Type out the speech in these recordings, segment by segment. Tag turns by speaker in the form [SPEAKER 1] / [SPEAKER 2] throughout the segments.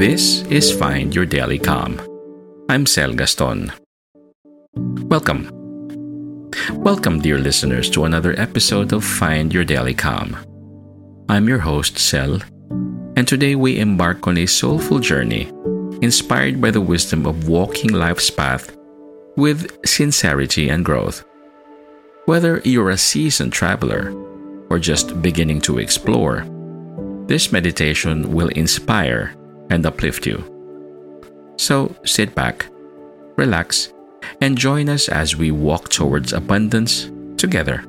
[SPEAKER 1] This is Find Your Daily Calm. I'm Sel Gaston. Welcome. Welcome, dear listeners, to another episode of Find Your Daily Calm. I'm your host, Sel, and today we embark on a soulful journey inspired by the wisdom of walking life's path with sincerity and growth. Whether you're a seasoned traveler or just beginning to explore, this meditation will inspire and uplift you. So sit back, relax, and join us as we walk towards abundance together.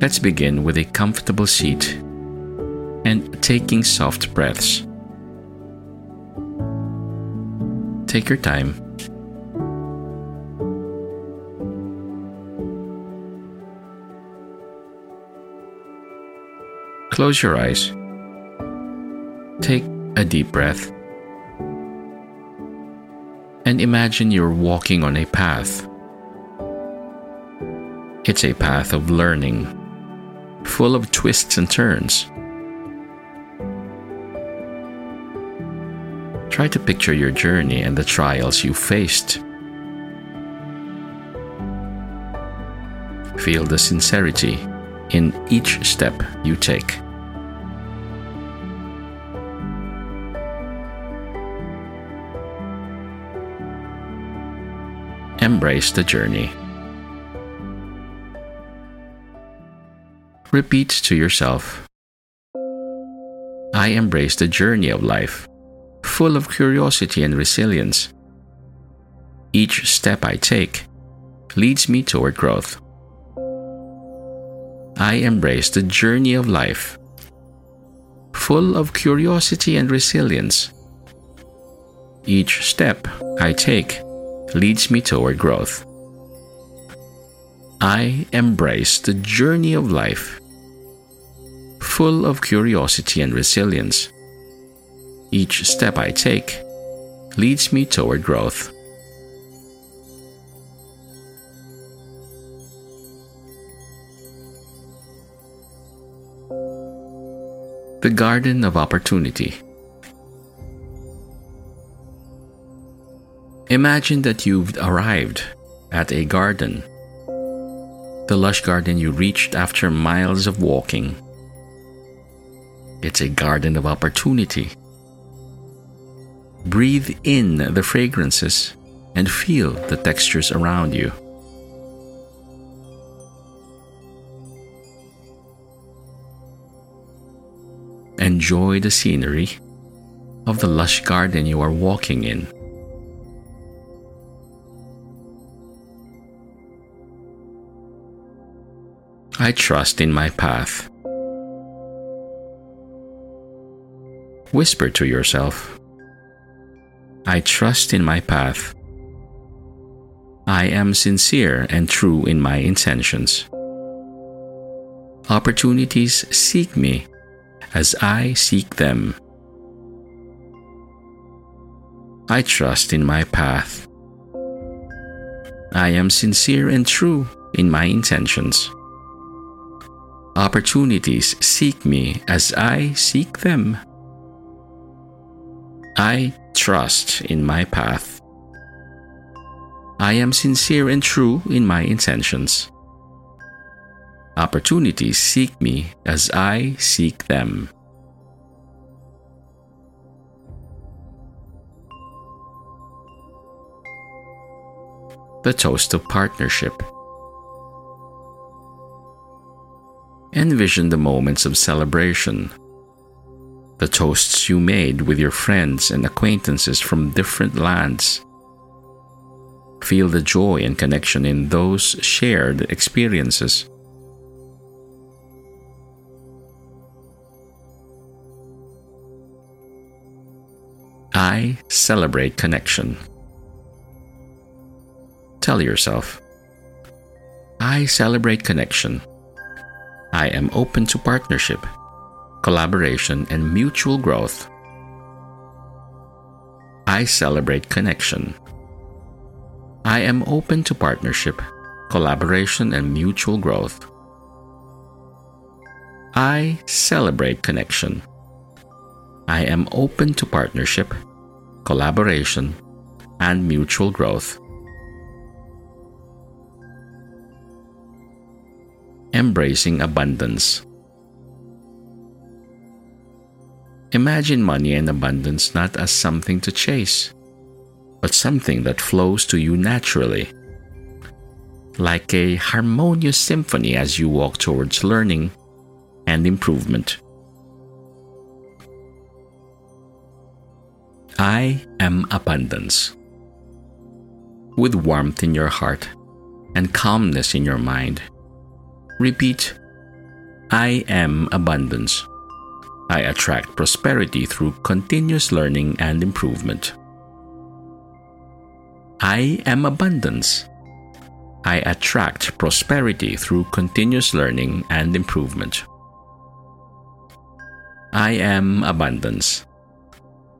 [SPEAKER 1] Let's begin with a comfortable seat and taking soft breaths. Take your time Close your eyes. Take a deep breath. And imagine you're walking on a path. It's a path of learning, full of twists and turns. Try to picture your journey and the trials you faced. Feel the sincerity in each step you take. Embrace the journey. Repeat to yourself I embrace the journey of life, full of curiosity and resilience. Each step I take leads me toward growth. I embrace the journey of life, full of curiosity and resilience. Each step I take leads me toward growth. I embrace the journey of life, full of curiosity and resilience. Each step I take leads me toward growth. The Garden of Opportunity. Imagine that you've arrived at a garden, the lush garden you reached after miles of walking. It's a garden of opportunity. Breathe in the fragrances and feel the textures around you. enjoy the scenery of the lush garden you are walking in. I trust in my path. Whisper to yourself, I trust in my path. I am sincere and true in my intentions. Opportunities seek me as I seek them. I trust in my path. I am sincere and true in my intentions. Opportunities seek me as I seek them. I trust in my path. I am sincere and true in my intentions. Opportunities seek me as I seek them. The Toast of Partnership. Envision the moments of celebration, the toasts you made with your friends and acquaintances from different lands. Feel the joy and connection in those shared experiences. I celebrate connection. Tell yourself, I celebrate connection. I am open to partnership, collaboration, and mutual growth. I celebrate connection. I am open to partnership, collaboration, and mutual growth. I celebrate connection. I am open to partnership, collaboration, and mutual growth. Embracing abundance. Imagine money and abundance not as something to chase, but something that flows to you naturally. Like a harmonious symphony as you walk towards learning and improvement. I am abundance. With warmth in your heart and calmness in your mind, repeat I am abundance. I attract prosperity through continuous learning and improvement. I am abundance. I attract prosperity through continuous learning and improvement. I am abundance.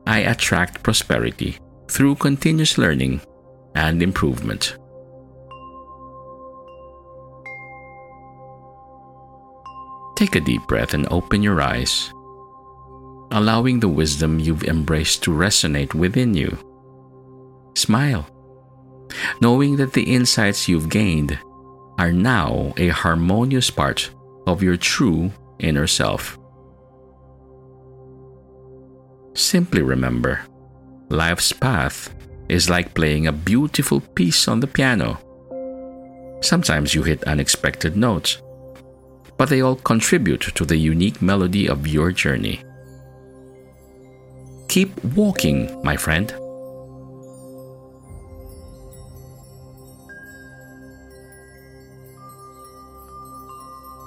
[SPEAKER 1] I attract prosperity through continuous learning and improvement. Take a deep breath and open your eyes, allowing the wisdom you've embraced to resonate within you. Smile, knowing that the insights you've gained are now a harmonious part of your true inner self. Simply remember life's path is like playing a beautiful piece on the piano. Sometimes you hit unexpected notes, but they all contribute to the unique melody of your journey. Keep walking, my friend.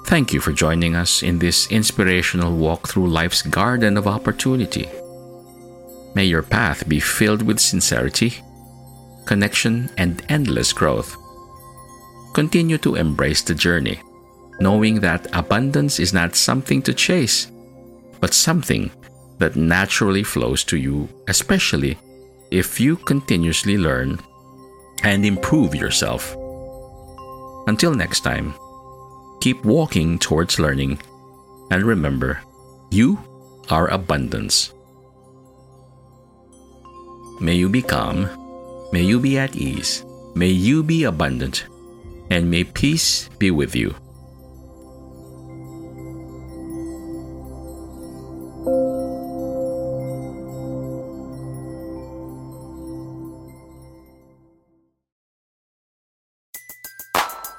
[SPEAKER 1] Thank you for joining us in this inspirational walk through life's garden of opportunity. May your path be filled with sincerity, connection, and endless growth. Continue to embrace the journey, knowing that abundance is not something to chase, but something that naturally flows to you, especially if you continuously learn and improve yourself. Until next time, keep walking towards learning, and remember, you are abundance. May you be calm, may you be at ease, may you be abundant, and may peace be with you.